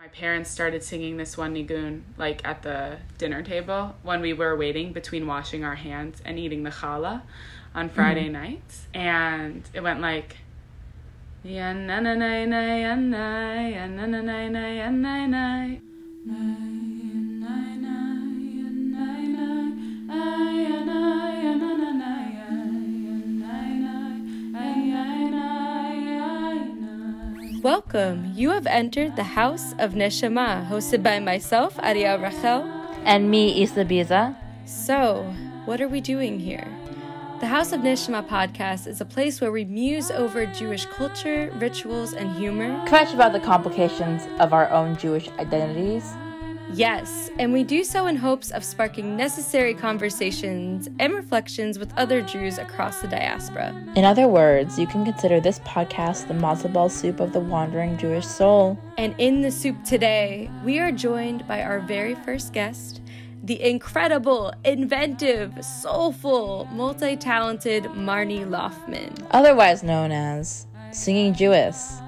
My parents started singing this one nigun like at the dinner table when we were waiting between washing our hands and eating the challah on Friday mm. nights, and it went like. Ya na na na na na na na na na ya na na. Welcome. You have entered the House of Neshama, hosted by myself, Ariel Rachel. And me, Isa Biza. So, what are we doing here? The House of Neshama podcast is a place where we muse over Jewish culture, rituals, and humor. Catch about the complications of our own Jewish identities Yes, and we do so in hopes of sparking necessary conversations and reflections with other Jews across the diaspora. In other words, you can consider this podcast the matzo ball soup of the wandering Jewish soul. And in the soup today, we are joined by our very first guest, the incredible, inventive, soulful, multi talented Marni Loffman. Otherwise known as Singing Jewess.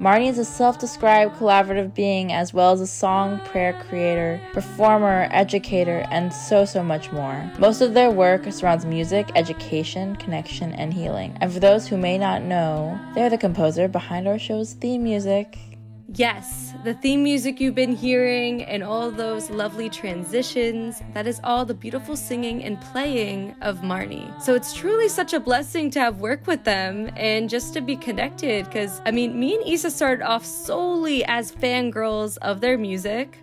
Marni is a self described collaborative being as well as a song, prayer creator, performer, educator, and so, so much more. Most of their work surrounds music, education, connection, and healing. And for those who may not know, they're the composer behind our show's theme music. Yes, the theme music you've been hearing and all those lovely transitions, that is all the beautiful singing and playing of Marni. So it's truly such a blessing to have worked with them and just to be connected because, I mean, me and Isa started off solely as fangirls of their music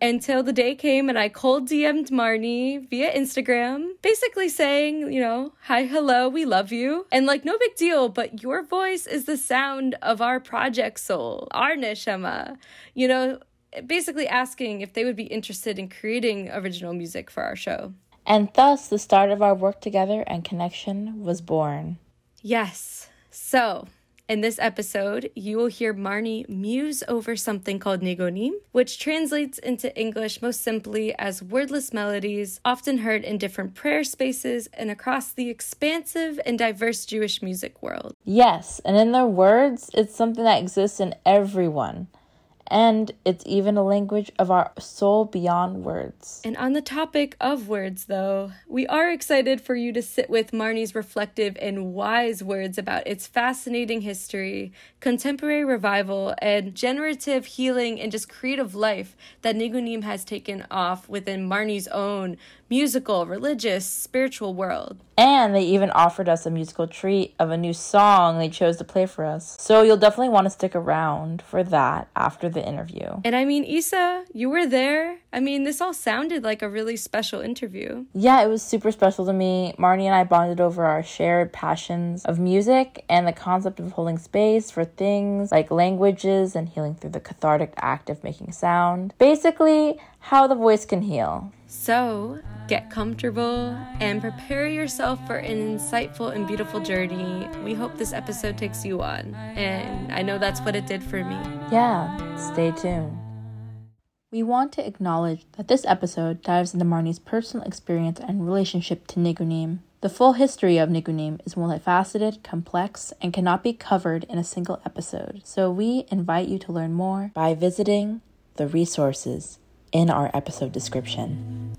until the day came and I cold DM'd Marni via Instagram, basically saying, you know, hi, hello, we love you. And like, no big deal, but your voice is the sound of our project soul, our neshama. You know, basically asking if they would be interested in creating original music for our show. And thus, the start of our work together and connection was born. Yes. So, in this episode, you will hear Marni muse over something called Nigunim, which translates into English most simply as wordless melodies, often heard in different prayer spaces and across the expansive and diverse Jewish music world. Yes, and in their words, it's something that exists in everyone and it's even a language of our soul beyond words. And on the topic of words, though, we are excited for you to sit with Marni's reflective and wise words about its fascinating history, contemporary revival, and generative healing and just creative life that Nigunim has taken off within Marni's own musical, religious, spiritual world. And they even offered us a musical treat of a new song they chose to play for us. So you'll definitely want to stick around for that after the interview. And I mean, Isa, you were there. I mean, this all sounded like a really special interview. Yeah, it was super special to me. Marni and I bonded over our shared passions of music and the concept of holding space for things like languages and healing through the cathartic act of making sound. Basically, how the voice can heal. So, get comfortable and prepare yourself for an insightful and beautiful journey. We hope this episode takes you on, and I know that's what it did for me. Yeah, stay tuned. We want to acknowledge that this episode dives into Marni's personal experience and relationship to Nigunim. The full history of Nigunim is multifaceted, complex, and cannot be covered in a single episode. So we invite you to learn more by visiting the resources in our episode description.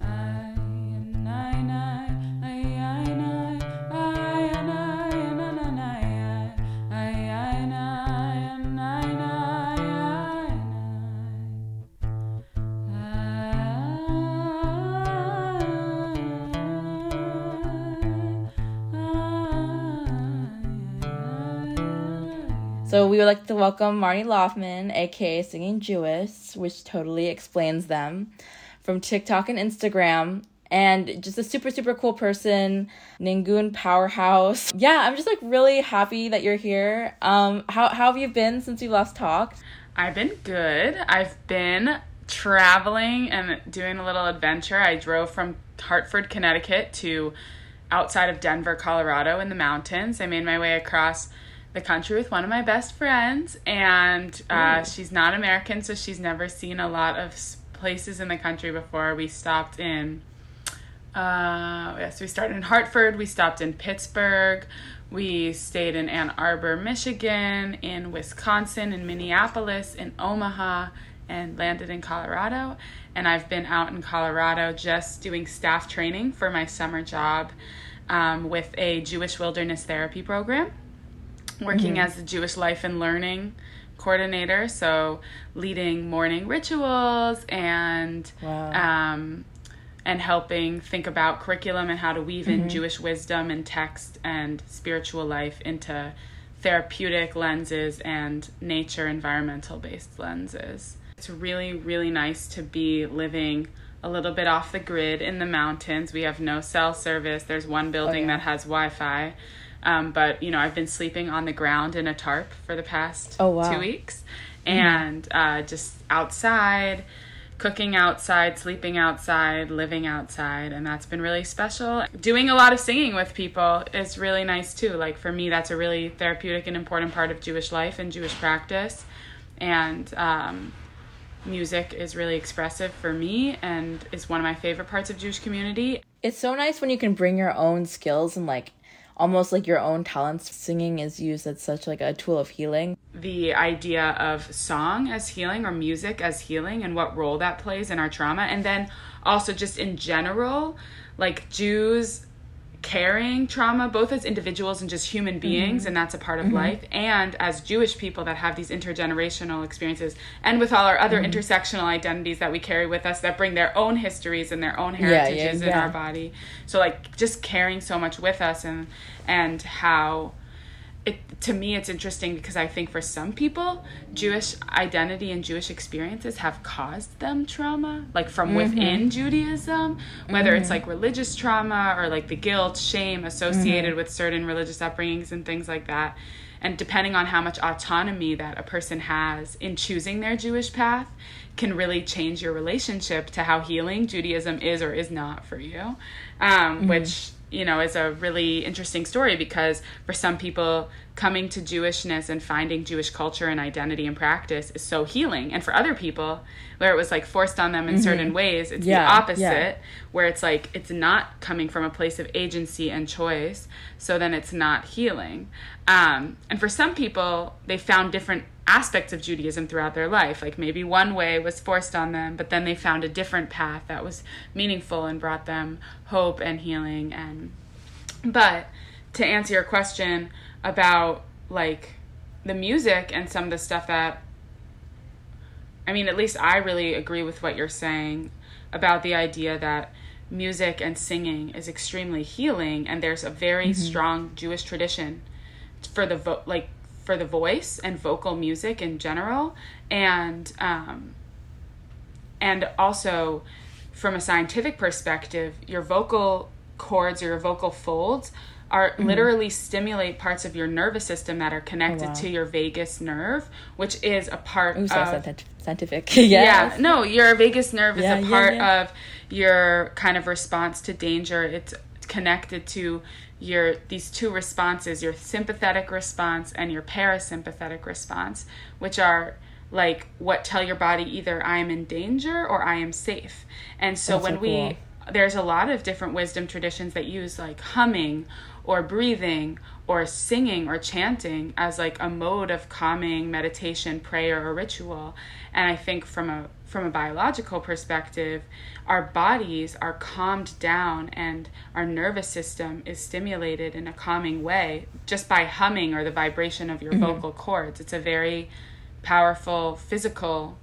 So we would like to welcome Marni Loffman, aka Singing Jewess, which totally explains them, from TikTok and Instagram. And just a super, super cool person, Nigun powerhouse. Yeah, I'm just like really happy that you're here. Um, how, how have you been since we last talked? I've been good. I've been traveling and doing a little adventure. I drove from Hartford, Connecticut to outside of Denver, Colorado in the mountains. I made my way across the country with one of my best friends, and uh, she's not American, so she's never seen a lot of places in the country before. We stopped in, uh, yes, we started in Hartford, we stopped in Pittsburgh, we stayed in Ann Arbor, Michigan, in Wisconsin, in Minneapolis, in Omaha, and landed in Colorado. And I've been out in Colorado just doing staff training for my summer job um, with a Jewish wilderness therapy program, working mm-hmm. as a Jewish life and learning coordinator. So leading morning rituals and wow. um, and helping think about curriculum and how to weave mm-hmm. in Jewish wisdom and text and spiritual life into therapeutic lenses and nature environmental based lenses. It's really, really nice to be living a little bit off the grid in the mountains. We have no cell service. There's one building oh, that has Wi Fi. Um, but, you know, I've been sleeping on the ground in a tarp for the past oh, wow. two weeks mm-hmm. and uh, just outside cooking outside, sleeping outside, living outside, and that's been really special. Doing a lot of singing with people is really nice too. Like for me, that's a really therapeutic and important part of Jewish life and Jewish practice. And um, music is really expressive for me and is one of my favorite parts of Jewish community. It's so nice when you can bring your own skills and like almost like your own talents. Singing is used as such like a tool of healing. The idea of song as healing or music as healing and what role that plays in our trauma. And then also just in general like jews carrying trauma both as individuals and just human beings mm-hmm. and that's a part of mm-hmm. life and as jewish people that have these intergenerational experiences and with all our other mm-hmm. intersectional identities that we carry with us that bring their own histories and their own heritages yeah, yeah, yeah. in our body so like just carrying so much with us and and how it to me it's interesting because I think for some people Jewish identity and Jewish experiences have caused them trauma like from mm-hmm. within Judaism whether mm-hmm. it's like religious trauma or like the guilt shame associated mm-hmm. with certain religious upbringings and things like that and depending on how much autonomy that a person has in choosing their Jewish path can really change your relationship to how healing Judaism is or is not for you um, mm-hmm. which you know, is a really interesting story because for some people, coming to Jewishness and finding Jewish culture and identity and practice is so healing. And for other people, where it was like forced on them in mm-hmm. certain ways, it's yeah, the opposite, yeah. where it's like it's not coming from a place of agency and choice. So then it's not healing. Um, and for some people, they found different aspects of Judaism throughout their life. Like maybe one way was forced on them, but then they found a different path that was meaningful and brought them hope and healing and but to answer your question about like the music and some of the stuff that I mean, at least I really agree with what you're saying about the idea that music and singing is extremely healing and there's a very mm-hmm. strong Jewish tradition for the vo- like for the voice and vocal music in general and um, and also from a scientific perspective your vocal cords or your vocal folds are mm-hmm. literally stimulate parts of your nervous system that are connected oh, wow. to your vagus nerve, which is a part Ooh, so of scientific. yes. Yeah, no, your vagus nerve is yeah, a part yeah, yeah. of your kind of response to danger. It's connected to your these two responses your sympathetic response and your parasympathetic response which are like what tell your body either i am in danger or i am safe and so That's when so cool. we there's a lot of different wisdom traditions that use like humming or breathing or singing or chanting as like a mode of calming meditation prayer or ritual and i think from a from a biological perspective, our bodies are calmed down and our nervous system is stimulated in a calming way just by humming or the vibration of your mm-hmm. vocal cords. It's a very powerful physical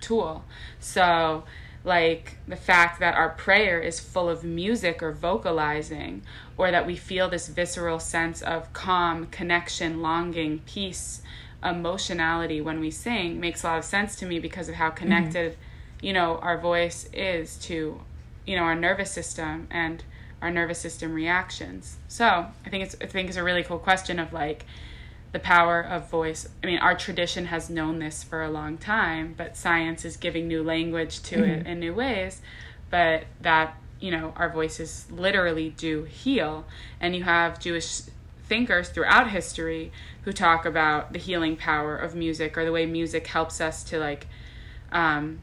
tool. So, like the fact that our prayer is full of music or vocalizing, or that we feel this visceral sense of calm, connection, longing, peace emotionality when we sing makes a lot of sense to me because of how mm-hmm. connected mm-hmm. you know our voice is to you know our nervous system and our nervous system reactions so i think it's i think it's a really cool question of like the power of voice i mean our tradition has known this for a long time but science is giving new language to mm-hmm. it in new ways but that you know our voices literally do heal and you have jewish thinkers throughout history who talk about the healing power of music or the way music helps us to like um,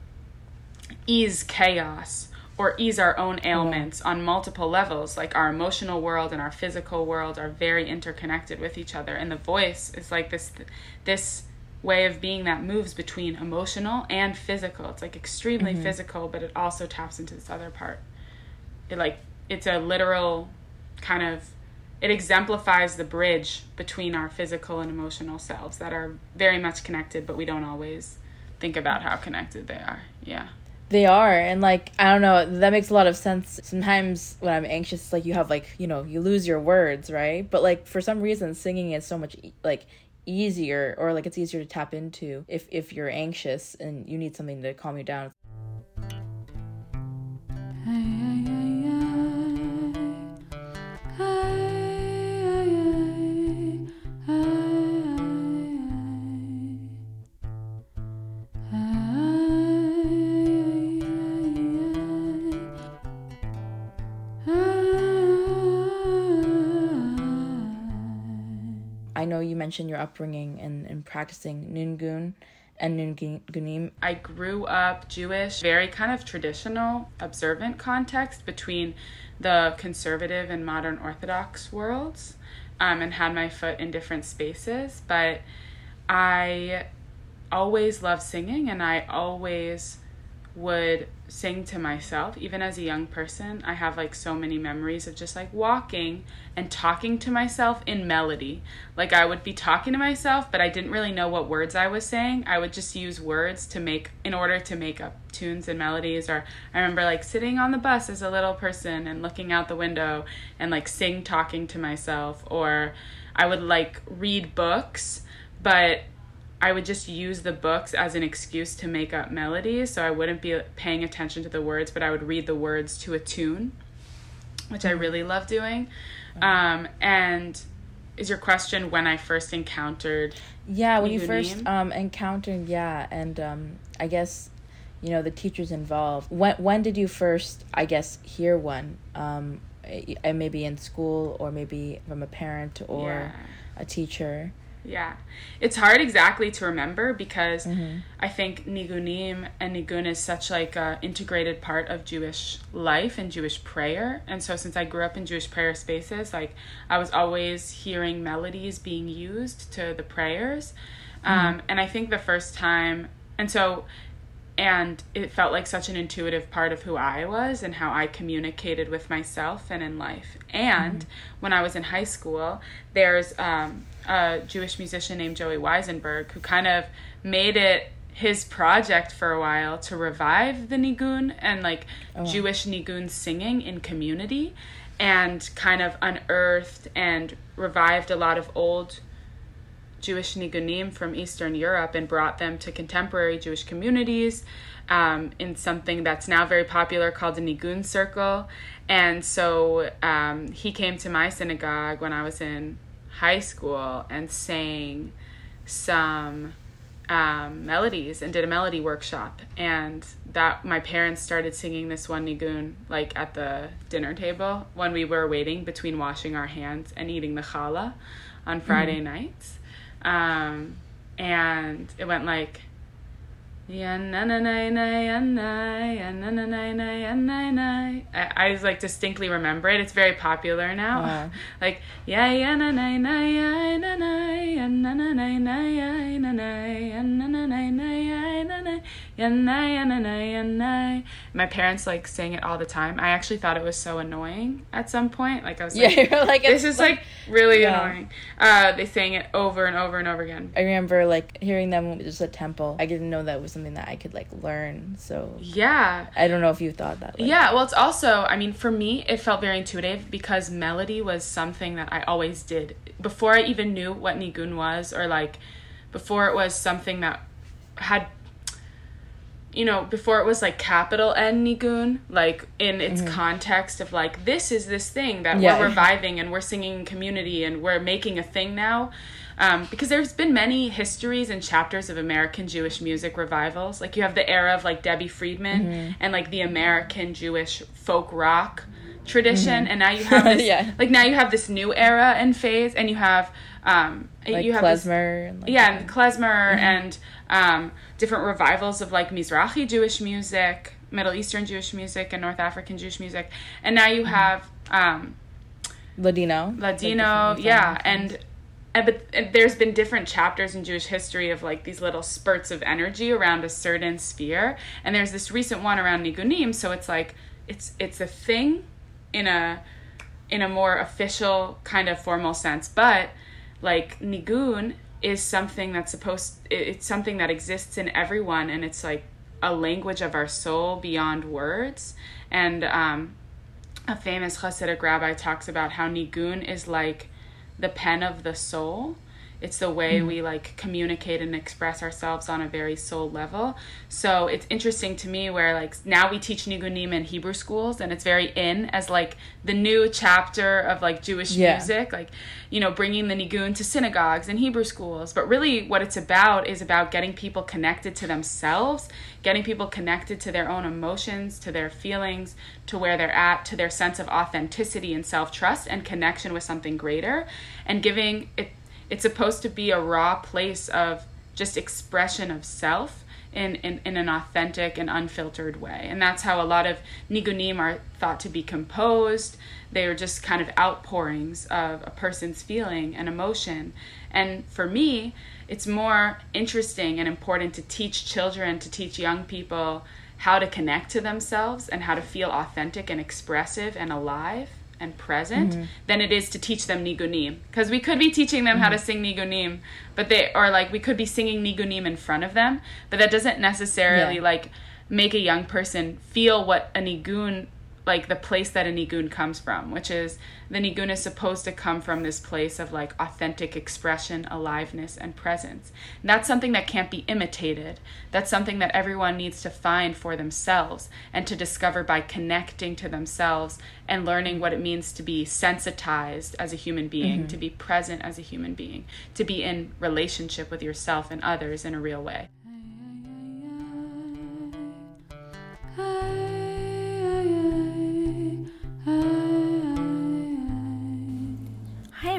ease chaos or ease our own ailments on multiple levels like our emotional world and our physical world are very interconnected with each other and the voice is like this this way of being that moves between emotional and physical. It's like extremely Mm-hmm. physical, but it also taps into this other part. It like it's a literal kind of it exemplifies the bridge between our physical and emotional selves that are very much connected, but we don't always think about how connected they are. Yeah. They are, and like I don't know, that makes a lot of sense. Sometimes when I'm anxious, like you have like you know you lose your words, right? But like for some reason, singing is so much e- like easier, or like it's easier to tap into if if you're anxious and you need something to calm you down. Mentioned your upbringing and, practicing Nigun and Nigunim. I grew up Jewish, very kind of traditional, observant context between the conservative and modern Orthodox worlds, um, and had my foot in different spaces. But I always loved singing, and I always would sing to myself even as a young person i have like so many memories of just like walking and talking to myself in melody. Like i would be talking to myself but i didn't really know what words i was saying. I would just use words to make in order to make up tunes and melodies. Or i remember like sitting on the bus as a little person and looking out the window and like sing talking to myself. Or i would like read books but I would just use the books as an excuse to make up melodies. So I wouldn't be paying attention to the words, but I would read the words to a tune, which I really love doing. Um, and is your question when I first encountered? Yeah, when you first um, encountered, yeah, and um, I guess you know the teachers involved. When when did you first, I guess, hear one? Um, eh, maybe in school, or maybe from a parent or Yeah. a teacher. Yeah, it's hard exactly to remember because I think nigunim and nigun is such like a integrated part of Jewish life and Jewish prayer. And so since I grew up in Jewish prayer spaces, like I was always hearing melodies being used to the prayers. Um, and I think the first time, and so and it felt like such an intuitive part of who I was and how I communicated with myself and in life. And when I was in high school, there's um, a Jewish musician named Joey Weisenberg who kind of made it his project for a while to revive the nigun and like Jewish nigun singing in community and kind of unearthed and revived a lot of old Jewish nigunim from Eastern Europe and brought them to contemporary Jewish communities um, in something that's now very popular called the Nigun Circle. And so um, he came to my synagogue when I was in high school and sang some um, melodies and did a melody workshop. And that my parents started singing this one nigun like at the dinner table when we were waiting between washing our hands and eating the challah on Friday nights. Um, and it went like I, I just like distinctly remember it. It's very popular now. Wow. like ya ya na na na na na na na na na na na na na na na na na ya na ya na na na. My parents like sang it all the time. I actually thought it was so annoying at some point. Like I was like, you're like this is like really Yeah. annoying. Uh, they sang it over and over and over again. I remember like hearing them just at temple. I didn't know that was something that I could like learn. So Yeah. I don't know if you thought that. Like, Yeah, well, it's also, I mean, for me, it felt very intuitive because melody was something that I always did. Before I even knew what Nigun was, or like before it was something that had, you know, before it was like capital N Nigun, like in its context of like, this is this thing that Yeah. we're reviving and we're singing community and we're making a thing now. Um, because there's been many histories and chapters of American Jewish music revivals. Like you have the era of like Debbie Friedman and like the American Jewish folk rock tradition, and now you have this Yeah. like now you have this new era and phase, and you have um like you have this- klezmer. and, like, yeah, and klezmer and um, different revivals of like Mizrahi Jewish music, Middle Eastern Jewish music, and North African Jewish music, and now you have um, Ladino. Ladino, different yeah, and, but there's been different chapters in Jewish history of like these little spurts of energy around a certain sphere, and there's this recent one around nigunim. So it's like it's it's a thing in a in a more official kind of formal sense, but like nigun is something that's supposed it's something that exists in everyone, and it's like a language of our soul beyond words. And um, a famous Hasidic rabbi talks about how nigun is like the pen of the soul. It's the way mm-hmm. we like communicate and express ourselves on a very soul level. So it's interesting to me where like now we teach nigunim in Hebrew schools and it's very in as like the new chapter of like Jewish yeah. music, like you know bringing the nigun to synagogues and Hebrew schools. But really, what it's about is about getting people connected to themselves, getting people connected to their own emotions, to their feelings, to where they're at, to their sense of authenticity and self trust and connection with something greater, and giving it it's supposed to be a raw place of just expression of self in, in, in an authentic and unfiltered way. And that's how a lot of nigunim are thought to be composed. They are just kind of outpourings of a person's feeling and emotion. And for me, it's more interesting and important to teach children, to teach young people how to connect to themselves and how to feel authentic and expressive and alive and present mm-hmm. than it is to teach them nigunim because we could be teaching them mm-hmm. how to mm-hmm. sing nigunim but they or like we could be singing nigunim in front of them but that doesn't necessarily yeah. like make a young person feel what a nigun like the place that a nigun comes from, which is the nigun is supposed to come from this place of like authentic expression, aliveness, and presence. And that's something that can't be imitated. That's something that everyone needs to find for themselves and to discover by connecting to themselves and learning what it means to be sensitized as a human being, mm-hmm. to be present as a human being, to be in relationship with yourself and others in a real way.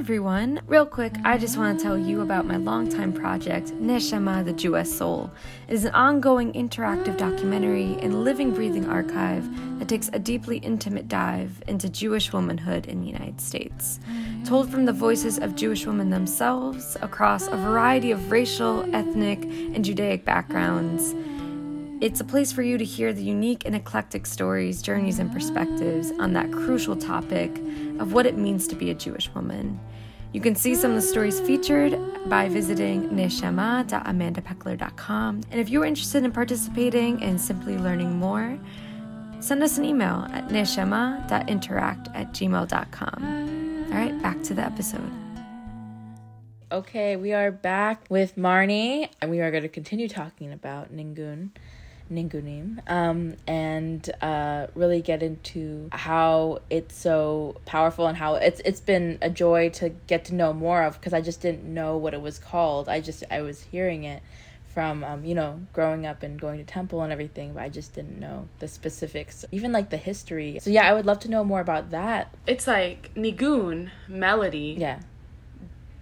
Everyone. Real quick, I just want to tell you about my longtime project, Neshama the Jewess Soul. It is an ongoing interactive documentary and living, breathing archive that takes a deeply intimate dive into Jewish womanhood in the United States. Told from the voices of Jewish women themselves across a variety of racial, ethnic, and Judaic backgrounds. It's a place for you to hear the unique and eclectic stories, journeys, and perspectives on that crucial topic of what it means to be a Jewish woman. You can see some of the stories featured by visiting neshama.amandapeckler.com. And if you're interested in participating and simply learning more, send us an email at neshama.interact at gmail.com. All right, back to the episode. Okay, we are back with Marni, and we are going to continue talking about Nigun. Nigunim, um, and uh, really get into how it's so powerful and how it's it's been a joy to get to know more of because I just didn't know what it was called. I just I was hearing it from um, you know growing up and going to temple and everything but i just didn't know the specifics even like the history. So yeah i would love to know more about that. It's like nigun melody. Yeah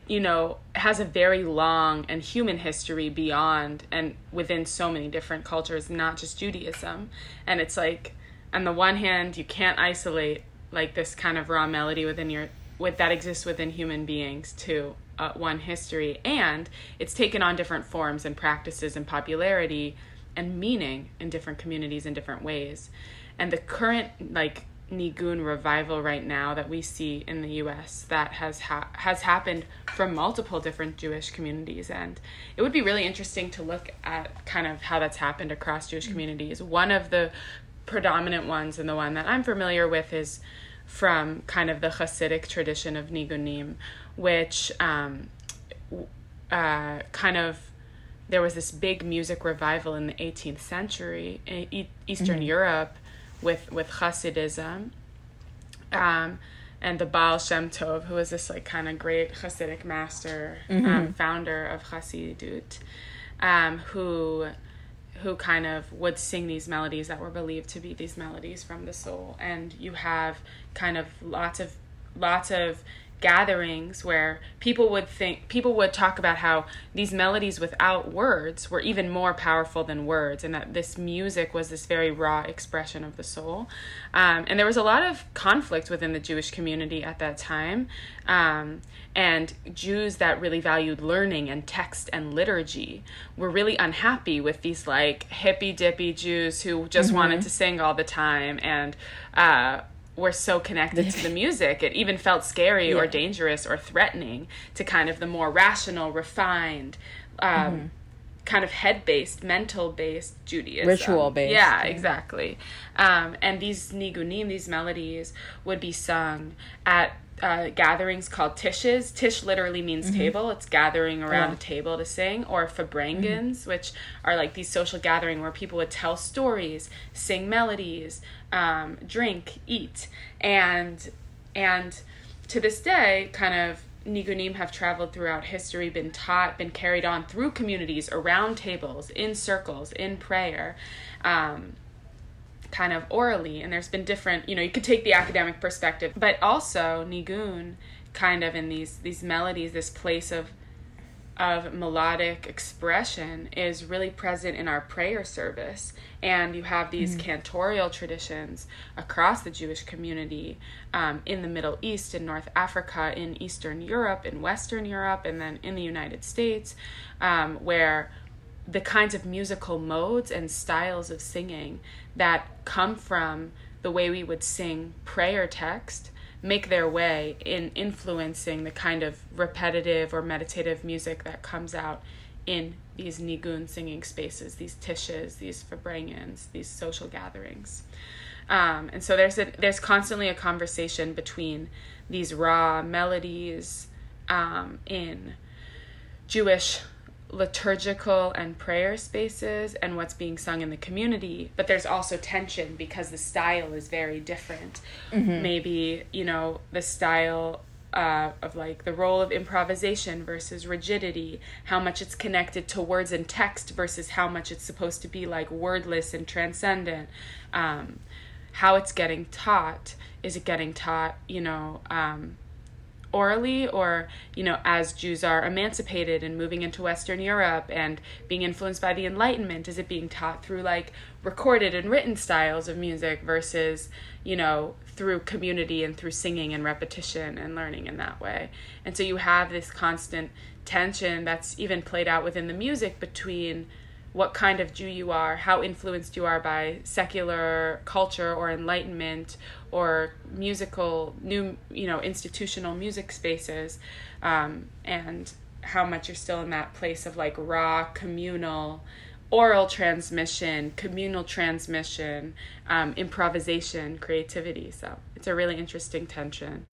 you know, has a very long and human history beyond and within so many different cultures, not just Judaism. And it's like, on the one hand, you can't isolate like this kind of raw melody within your with that exists within human beings to uh, one history, and it's taken on different forms and practices and popularity and meaning in different communities in different ways. And the current like nigun revival right now that we see in the U.S. that has ha- has happened from multiple different Jewish communities, and it would be really interesting to look at kind of how that's happened across Jewish communities. One of the predominant ones, and the one that I'm familiar with, is from kind of the Hasidic tradition of nigunim, which um, uh, kind of there was this big music revival in the 18th century in Eastern mm-hmm. Europe with with Hasidism. Um, and the Baal Shem Tov, who was this like kind of great Hasidic master, um, mm-hmm. um, founder of Hasidut, um, who who kind of would sing these melodies that were believed to be these melodies from the soul. And you have kind of lots of lots of gatherings where people would think people would talk about how these melodies without words were even more powerful than words and that this music was this very raw expression of the soul um, and there was a lot of conflict within the jewish community at that time um, and jews that really valued learning and text and liturgy were really unhappy with these like hippy dippy jews who just mm-hmm. wanted to sing all the time and uh, were so connected to the music. It even felt scary yeah. or dangerous or threatening to kind of the more rational, refined, um, mm-hmm. kind of head based, mental based Judaism. Ritual based. Yeah, exactly. Um, and these nigunim, these melodies, would be sung at uh, gatherings called tishes. Tish literally means mm-hmm. table. It's gathering around yeah. a table to sing, or farbrengens, mm-hmm. which are like these social gathering where people would tell stories, sing melodies, um, drink, eat, and and to this day, kind of nigunim have traveled throughout history, been taught, been carried on through communities, around tables, in circles, in prayer. Um, kind of orally and there's been different you know you could take the academic perspective but also nigun kind of in these these melodies this place of of melodic expression is really present in our prayer service and you have these mm-hmm. cantorial traditions across the jewish community um, in the middle east in north africa in eastern europe in western europe and then in the united states um, where the kinds of musical modes and styles of singing that come from the way we would sing prayer text make their way in influencing the kind of repetitive or meditative music that comes out in these nigun singing spaces, these tishes, these farbrengens, these social gatherings. Um, and so there's a, there's constantly a conversation between these raw melodies um, in Jewish liturgical and prayer spaces and what's being sung in the community but there's also tension because the style is very different mm-hmm. maybe you know the style uh, of like the role of improvisation versus rigidity how much it's connected to words and text versus how much it's supposed to be like wordless and transcendent um, how it's getting taught is it getting taught you know um, orally or you know as jews are emancipated and moving into western europe and being influenced by the enlightenment is it being taught through like recorded and written styles of music versus you know through community and through singing and repetition and learning in that way? And so you have this constant tension that's even played out within the music between what kind of Jew you are, how influenced you are by secular culture or enlightenment or musical new you know institutional music spaces, um, and how much you're still in that place of like raw communal oral transmission, communal transmission, um, improvisation, creativity. So it's a really interesting tension.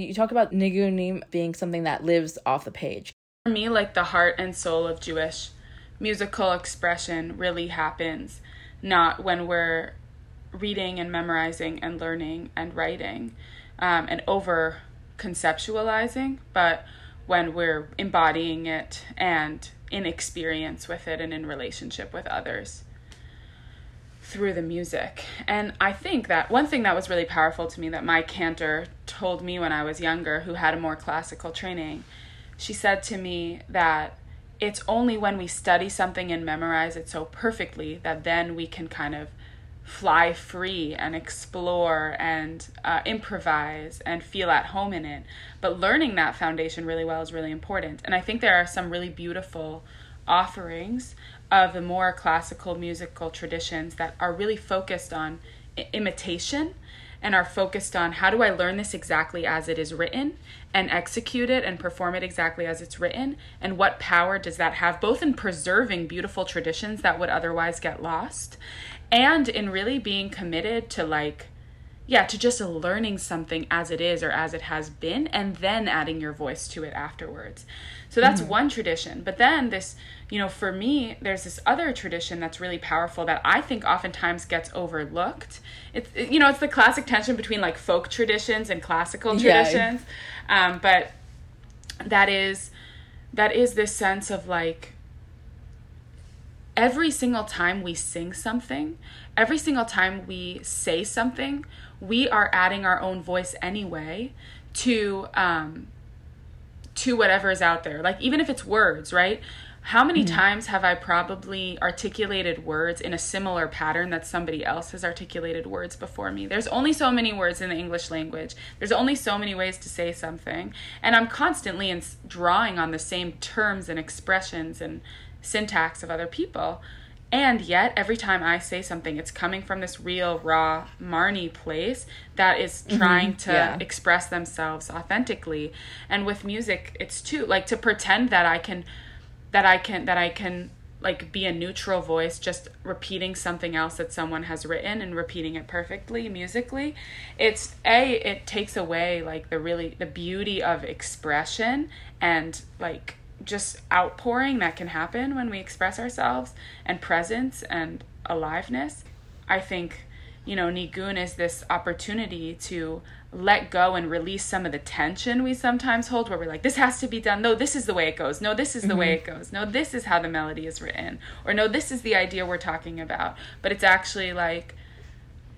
You talk about nigunim being something that lives off the page. For me, like the heart and soul of Jewish musical expression really happens not when we're reading and memorizing and learning and writing um, and over conceptualizing, but when we're embodying it and in experience with it and in relationship with others through the music. And I think that one thing that was really powerful to me that my cantor told me when I was younger, who had a more classical training, she said to me that it's only when we study something and memorize it so perfectly that then we can kind of fly free and explore and uh, improvise and feel at home in it. But learning that foundation really well is really important. And I think there are some really beautiful offerings of the more classical musical traditions that are really focused on I- imitation and are focused on how do I learn this exactly as it is written and execute it and perform it exactly as it's written and what power does that have both in preserving beautiful traditions that would otherwise get lost and in really being committed to like yeah, to just learning something as it is or as it has been and then adding your voice to it afterwards. So that's mm-hmm. one tradition. But then this, you know, for me, there's this other tradition that's really powerful that I think oftentimes gets overlooked. It's, it, you know, it's the classic tension between like folk traditions and classical traditions. Yeah. Um, but that is, that is this sense of like, every single time we sing something, every single time we say something, we are adding our own voice anyway to um, to whatever is out there. Like even if it's words, right? How many mm-hmm. times have I probably articulated words in a similar pattern that somebody else has articulated words before me? There's only so many words in the English language. There's only so many ways to say something. And I'm constantly in, drawing on the same terms and expressions and syntax of other people. And yet, every time I say something, it's coming from this real, raw Marni place that is mm-hmm. trying mm-hmm. to yeah. express themselves authentically. And with music, it's too like to pretend that I can, that I can, that I can like be a neutral voice just repeating something else that someone has written and repeating it perfectly musically it's a it takes away like the really the beauty of expression and like just outpouring that can happen when we express ourselves and presence and aliveness. I think, you know, Nigun is this opportunity to let go and release some of the tension we sometimes hold where we're like, this has to be done. No, this is the way it goes. No, this is the mm-hmm. way it goes. No, this is how the melody is written. Or no, this is the idea we're talking about. But it's actually like,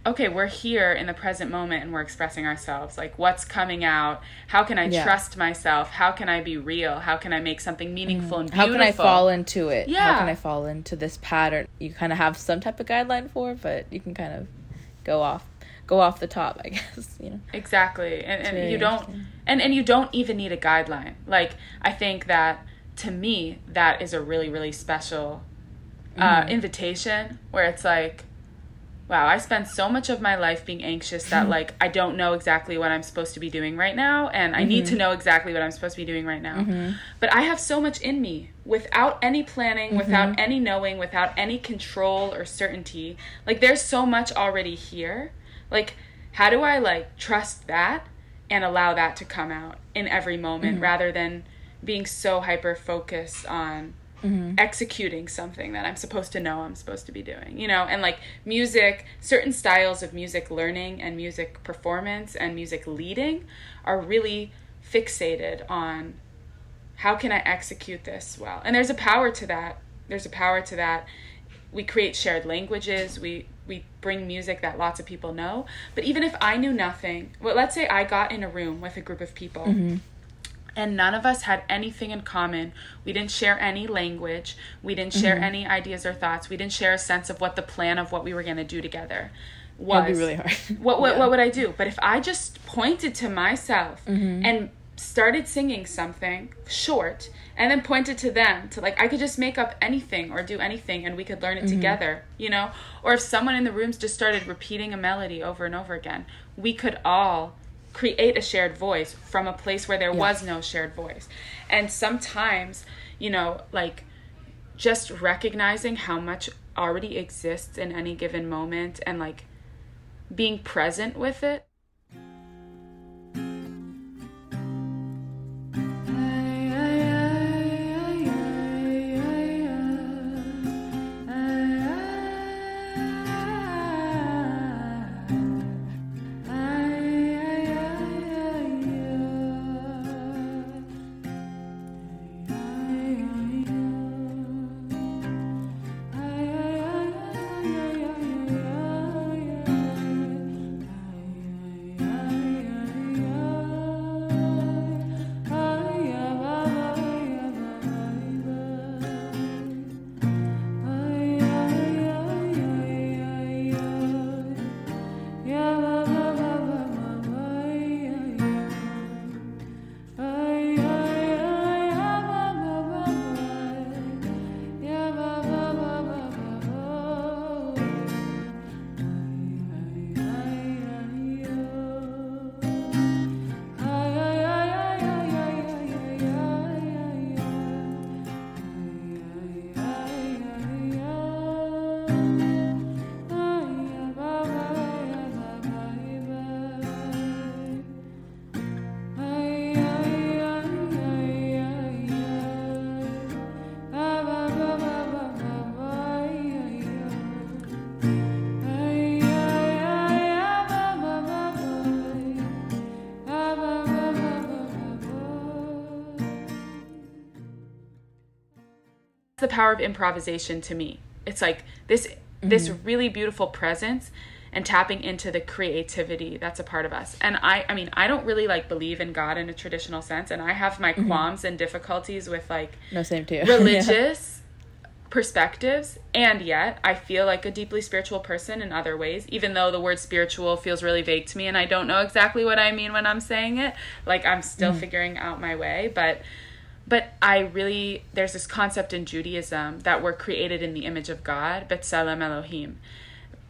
okay, we're here in the present moment and we're expressing ourselves. Like, what's coming out? How can I yeah. trust myself? How can I be real? How can I make something meaningful mm. and beautiful? How can I fall into it? Yeah. How can I fall into this pattern? You kind of have some type of guideline for, but you can kind of go off go off the top i guess you know exactly and, and you don't and, and you don't even need a guideline like i think that to me that is a really really special uh, mm. invitation where it's like wow, I spend so much of my life being anxious that like I don't know exactly what I'm supposed to be doing right now and I mm-hmm. need to mm-hmm. know exactly what I'm supposed to be doing right now. Mm-hmm. But I have so much in me without any planning, mm-hmm. without any knowing, without any control or certainty. Like there's so much already here. Like how do I like trust that and allow that to come out in every moment mm-hmm. rather than being so hyper focused on mm-hmm. executing something that I'm supposed to know I'm supposed to be doing, you know, and like music, certain styles of music learning and music performance and music leading are really fixated on how can I execute this well. And there's a power to that. There's a power to that. We create shared languages. We we bring music that lots of people know. But even if I knew nothing, well, let's say I got in a room with a group of people. Mm-hmm and none of us had anything in common. We didn't share any language. We didn't share mm-hmm. any ideas or thoughts. We didn't share a sense of what the plan of what we were going to do together was. That'd be really hard. what, what, yeah. what would I do? But if I just pointed to myself mm-hmm. and started singing something short and then pointed to them to like I could just make up anything or do anything and we could learn it mm-hmm. together, you know? Or if someone in the rooms just started repeating a melody over and over again, we could all create a shared voice from a place where there yeah. was no shared voice. And sometimes, you know, like just recognizing how much already exists in any given moment and like being present with it power of improvisation to me. It's like this this mm-hmm. really beautiful presence and tapping into the creativity that's a part of us. And I I mean, I don't really like believe in God in a traditional sense and I have my mm-hmm. qualms and difficulties with like No, same too. religious perspectives and yet i feel like a deeply spiritual person in other ways even though the word spiritual feels really vague to me and i don't know exactly what i mean when i'm saying it like i'm still mm-hmm. figuring out my way but but i really there's this concept in judaism that we're created in the image of god b'tselem elohim.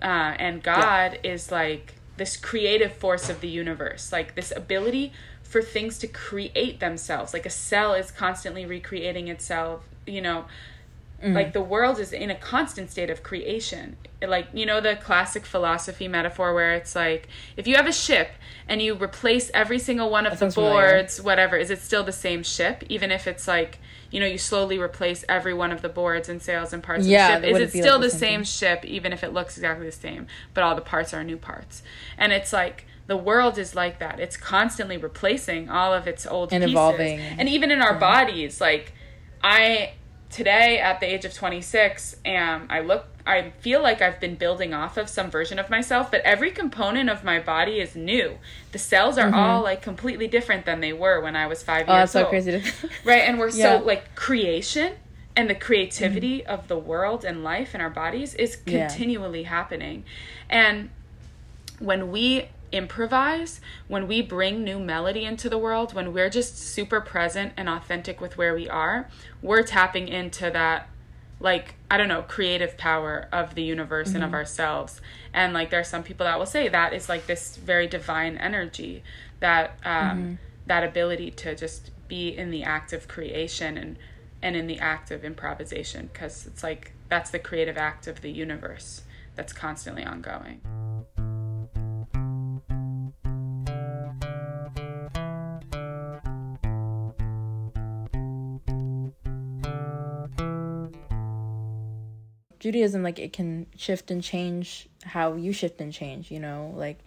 Uh, and god is like this creative force of the universe like this ability for things to create themselves. Like a cell is constantly recreating itself you know Mm-hmm. like the world is in a constant state of creation. Like you know the classic philosophy metaphor where it's like if you have a ship and you replace every single one of the sounds familiar. boards whatever is it still the same ship? Even if it's like you know you slowly replace every one of the boards and sails and parts Yeah, of the ship is it it still like the same same ship even if it looks exactly the same but all the parts are new parts? And it's like the world is like that. It's constantly replacing all of its old And pieces. evolving. and even in our bodies like i today at the age of 26 am i look i feel like i've been building off of some version of myself but every component of my body is new the cells are all like completely different than they were when i was five Mm-hmm. Oh, years that's so old crazy to right and we're Yeah. Mm-hmm. so like creation and the creativity of the world and life in our bodies is Yeah. continually happening and when we improvise, when we bring new melody into the world, when we're just super present and authentic with where we are, we're tapping into that like I don't know, creative power of the universe and Mm-hmm. of ourselves. And like there are some people that will say that is like this very divine energy that um Mm-hmm. that ability to just be in the act of creation and and in the act of improvisation because it's like that's the creative act of the universe that's constantly ongoing. Judaism, like it can shift and change how you shift and change, you know, like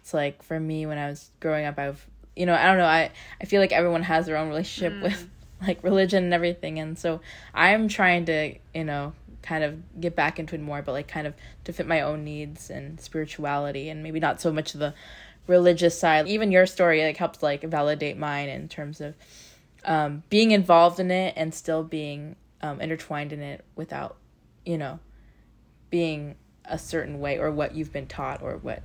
it's like for me when I was growing up, I've, you know, I don't know, I, I feel like everyone has their own relationship with like religion and everything. And so I'm trying to, you know, kind of get back into it more, but like kind of to fit my own needs and spirituality and maybe not so much the religious side. Even your story like helps like validate mine in terms of um, being involved in it and still being um, intertwined in it without, you know, being a certain way or what you've been taught or what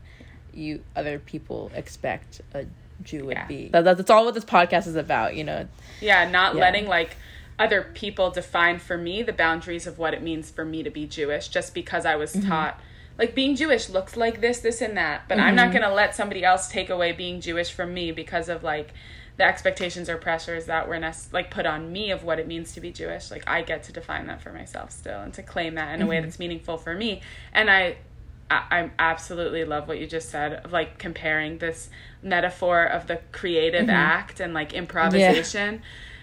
you other people expect a Jew would Yeah. be. That, that's all what this podcast is about, you know. Yeah, not Yeah. letting like other people define for me the boundaries of what it means for me to be Jewish just because I was mm-hmm. taught like being Jewish looks like this, this and that, but I'm not mm-hmm. going to let somebody else take away being Jewish from me because of like the expectations or pressures that were nec- like put on me of what it means to be Jewish. Like I get to define that for myself still and to claim that in a way that's meaningful for me. And I I, I absolutely love what you just said of like comparing this metaphor of the creative act and like improvisation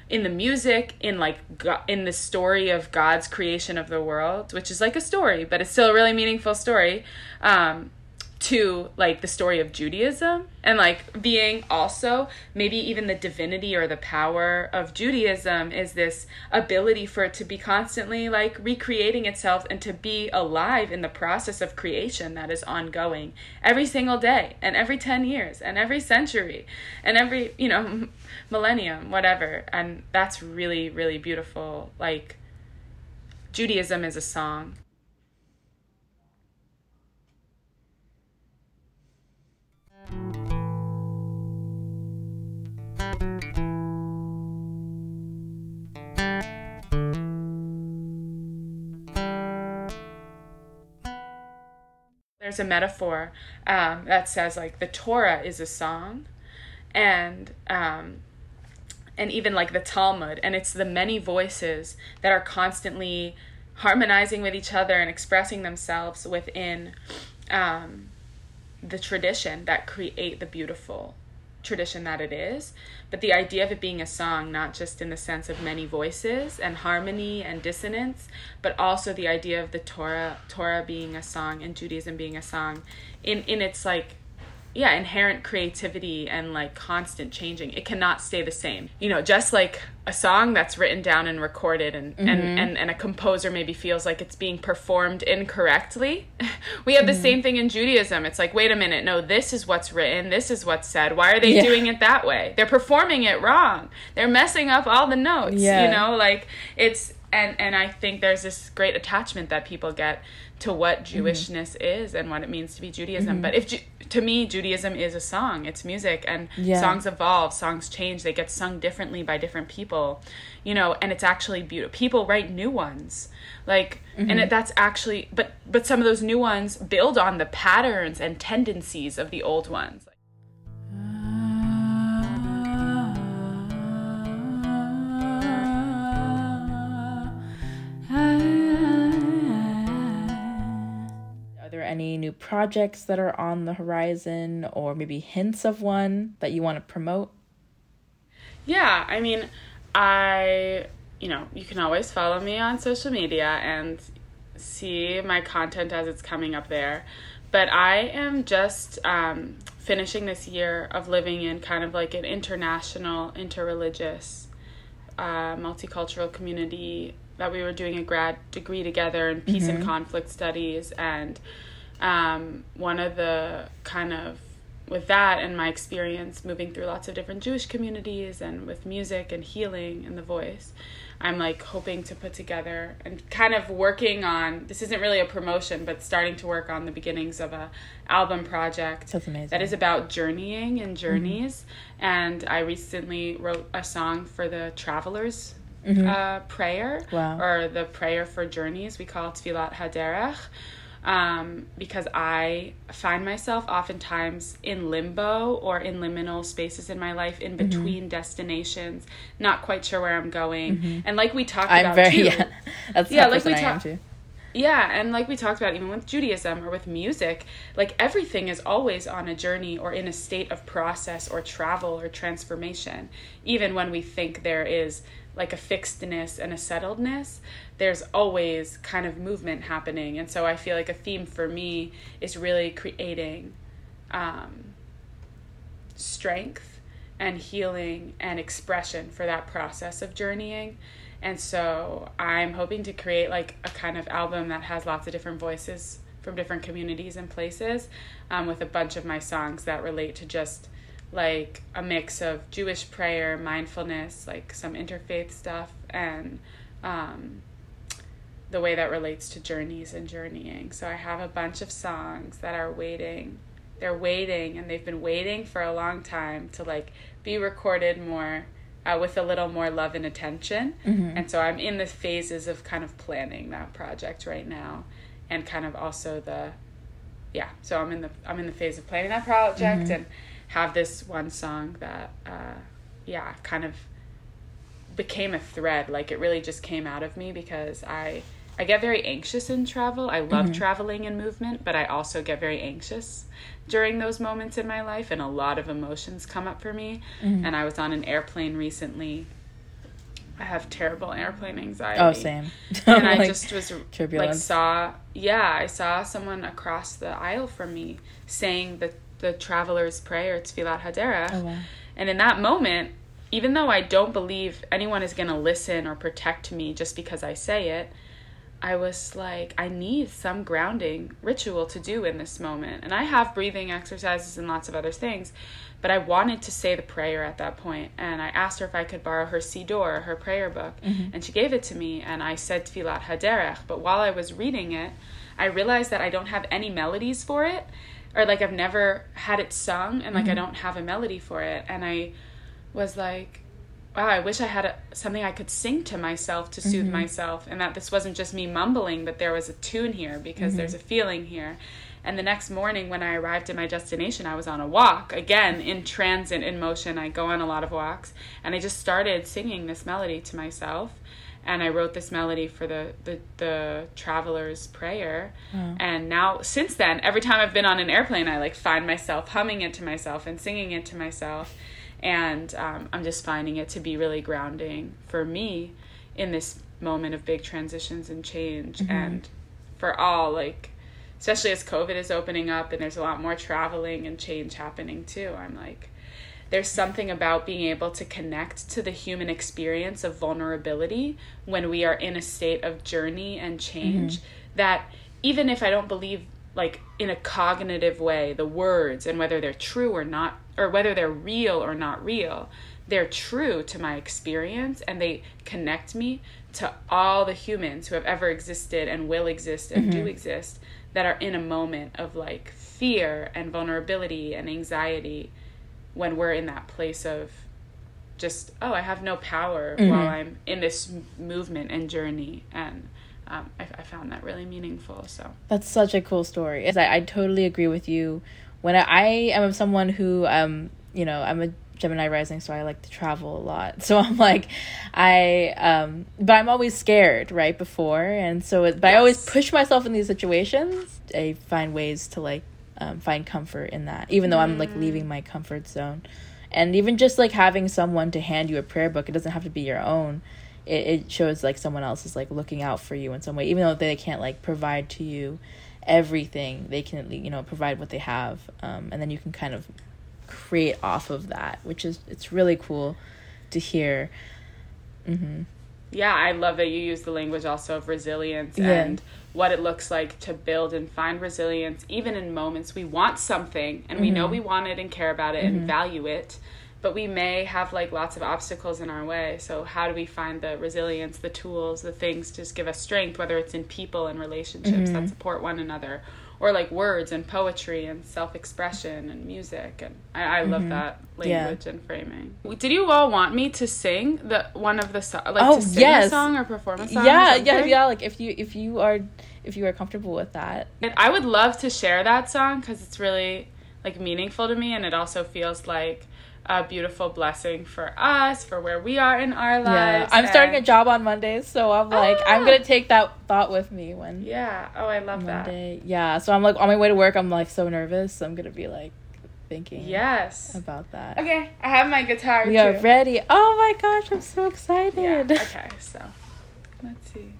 in the music in like go- in the story of God's creation of the world, which is like a story, but it's still a really meaningful story. Um, to like the story of Judaism and like being also maybe even the divinity or the power of Judaism is this ability for it to be constantly like recreating itself and to be alive in the process of creation that is ongoing every single day and every 10 years and every century and every you know millennium whatever. And that's really really beautiful. Like Judaism is a song there's a metaphor um, that says like the Torah is a song, and um, and even like the Talmud, and it's the many voices that are constantly harmonizing with each other and expressing themselves within um, the tradition that create the beautiful tradition that it is but the idea of it being a song not just in the sense of many voices and harmony and dissonance but also the idea of the torah torah being a song and judaism being a song in in its like yeah inherent creativity and like constant changing. It cannot stay the same. You know just like a song that's written down and recorded and and, mm-hmm. and, and a composer maybe feels like it's being performed incorrectly. We have the mm-hmm. same thing in judaism. It's like wait a minute no this is what's written this is what's said. Why are they Yeah. doing it that way? They're performing it wrong. They're messing up all the notes Yeah. you know? Like it's and and i think there's this great attachment that people get to what Mm-hmm. jewishness is and what it means to be judaism but if Ju- to me judaism is a song it's music and Yeah. songs evolve songs change they get sung differently by different people you know and it's actually beautiful people write new ones like Mm-hmm. and it, that's actually but but some of those new ones build on the patterns and tendencies of the old ones any new projects that are on the horizon or maybe hints of one that you want to promote? Yeah, I mean, I, you know, you can always follow me on social media and see my content as it's coming up there. But I am just um, finishing this year of living in kind of like an international, interreligious, uh, multicultural community that we were doing a grad degree together in peace and conflict studies. And um, one of the kind of with that and my experience moving through lots of different Jewish communities and with music and healing and the voice, I'm like hoping to put together and kind of working on this isn't really a promotion, but starting to work on the beginnings of a album project That's amazing. that is about journeying and journeys. And I recently wrote a song for the Travelers uh, Prayer Wow. or the Prayer for Journeys. We call it Tfilat Haderech um, because I find myself oftentimes in limbo or in liminal spaces in my life in Mm-hmm. between destinations, not quite sure where I'm going. And like we talked I'm about very too, yeah. That's Yeah, like we person I am too. yeah, and like we talked about, even with Judaism or with music, like everything is always on a journey or in a state of process or travel or transformation. Even when we think there is like a fixedness and a settledness, there's always kind of movement happening. And so I feel like a theme for me is really creating um, strength and healing and expression for that process of journeying. And so I'm hoping to create like a kind of album that has lots of different voices from different communities and places um, with a bunch of my songs that relate to just like a mix of Jewish prayer, mindfulness, like some interfaith stuff, and um, the way that relates to journeys and journeying. So I have a bunch of songs that are waiting. They're waiting and they've been waiting for a long time to like be recorded more uh, with a little more love and attention. And so I'm in the phases of kind of planning that project right now and kind of also the yeah, so I'm in the I'm in the phase of planning that project and have this one song that uh yeah, kind of became a thread. Like it really just came out of me because i i get very anxious in travel. I love traveling and movement but i also get very anxious during those moments in my life and a lot of emotions come up for me. And i was on an airplane recently. I have terrible airplane anxiety. Oh, same. and I Like, just was like turbulence. saw yeah I saw someone across the aisle from me saying the the traveler's prayer Tfilat Haderech Oh, wow. and in that moment even though I don't believe anyone is going to listen or protect me just because I say it I was like I need some grounding ritual to do in this moment and I have breathing exercises and lots of other things but I wanted to say the prayer at that point. and I asked her if I could borrow her Siddur, her prayer book, mm-hmm. and she gave it to me, and I said Tfilat Haderech. But while I was reading it, I realized that I don't have any melodies for it, or like I've never had it sung, and like I mm-hmm. don't have a melody for it, and I was like, wow, I wish I had a, something I could sing to myself to soothe mm-hmm. myself, and that this wasn't just me mumbling, but there was a tune here because there's mm-hmm. a feeling here. And the next morning, when I arrived at my destination, I was on a walk again in transit, in motion. I go on a lot of walks, and I just started singing this melody to myself. And I wrote this melody for the the, the traveler's prayer. And now, since then, every time I've been on an airplane, I like find myself humming it to myself and singing it to myself. And um, I'm just finding it to be really grounding for me in this moment of big transitions and change, and for all like especially as COVID is opening up and there's a lot more traveling and change happening too. I'm like, there's something about being able to connect to the human experience of vulnerability when we are in a state of journey and change mm-hmm. that even if I don't believe like in a cognitive way the words and whether they're true or not or whether they're real or not real they're true to my experience and they connect me to all the humans who have ever existed and will exist and do mm-hmm. exist that are in a moment of like fear and vulnerability and anxiety when we're in that place of just oh i have no power while i'm in this movement and journey and um, I, I found that really meaningful so That's such a cool story. Is I, I totally agree with you. When I, I am someone who um you know I'm a Gemini rising, so I like to travel a lot. So I'm like, I um, but I'm always scared right before, and so it, but I always push myself in these situations. I find ways to like um, find comfort in that, even though I'm like leaving my comfort zone, and even just like having someone to hand you a prayer book. It doesn't have to be your own. It, it shows like someone else is like looking out for you in some way. Even though they can't like provide to you everything they can you know provide what they have um, and then you can kind of create off of that which is it's really cool to hear. Hmm yeah i love that you use the language also of resilience Yeah. and what it looks like to build and find resilience even in moments we want something and we know Mm-hmm. we want it and care about it and value it but we may have like lots of obstacles in our way so how do we find the resilience the tools the things to just give us strength whether it's in people and relationships Mm-hmm. that support one another or like words and poetry and self-expression and music and i, I love that Mm-hmm. Yeah. language and framing did you all want me to sing the one of the so- like Oh, to sing yes. a song or perform a song yeah yeah yeah like if you if you are if you are comfortable with that And I would love to share that song because it's really like meaningful to me, and it also feels like a beautiful blessing for us, for where we are in our lives. yeah i'm starting a job on mondays so i'm like i'm Ah. gonna take that thought with me when Yeah. Oh, I love that. monday yeah so i'm like on my way to work i'm like so nervous So i'm gonna be like thinking Yes. about that Okay, I have my guitar We too. are ready. Oh my gosh, I'm so excited. Yeah. Okay. So, let's see.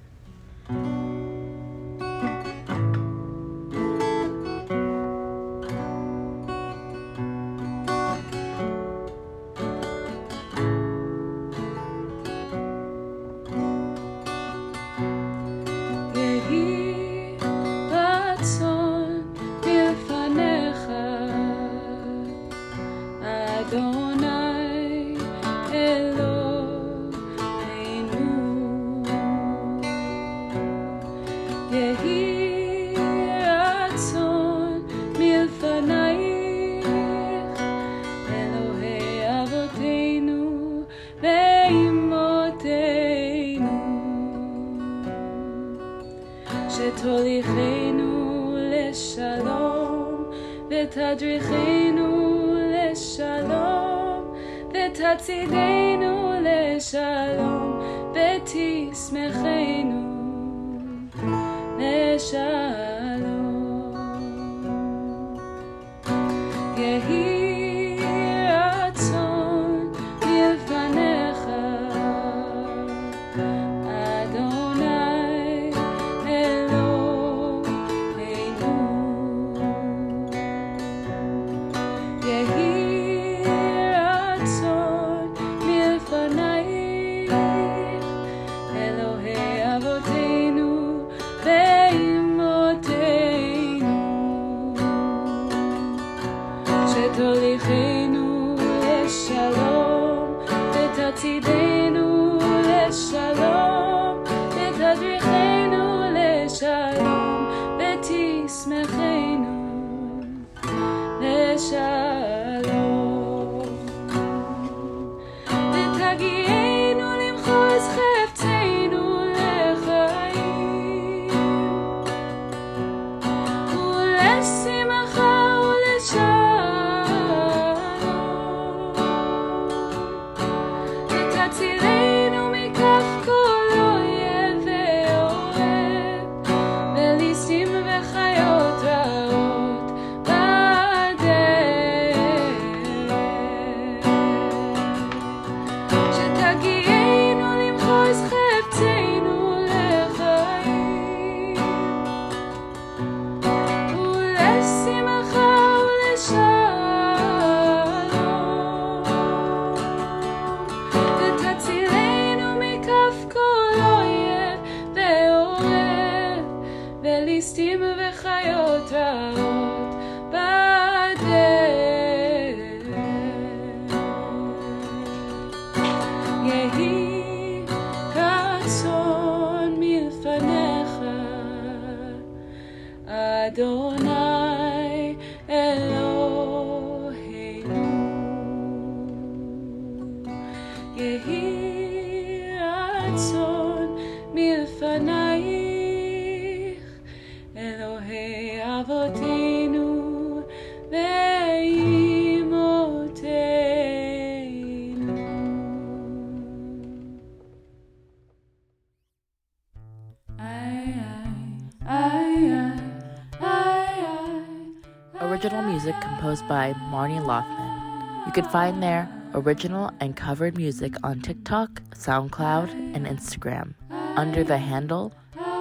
By Marni Loffman. You can find their original and covered music on TikTok, SoundCloud, and Instagram under the handle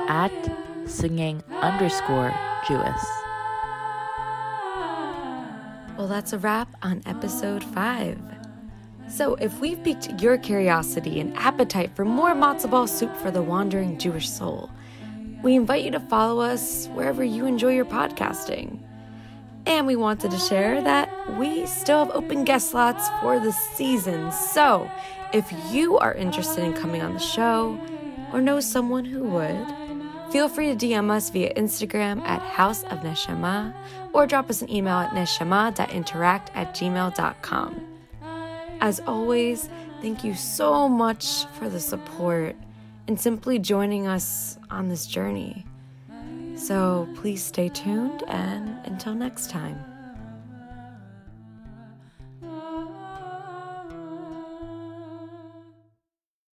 at singing underscore Jewess. Well, that's a wrap on episode five. So, if we've piqued your curiosity and appetite for more matzo ball soup for the wandering Jewish soul, we invite you to follow us wherever you enjoy your podcasting. And we wanted to share that we still have open guest slots for the season. So, if you are interested in coming on the show or know someone who would, feel free to DM us via Instagram at House of Neshama or drop us an email at neshama.interact at gmail.com. As always, thank you so much for the support and simply joining us on this journey. So please stay tuned and until next time.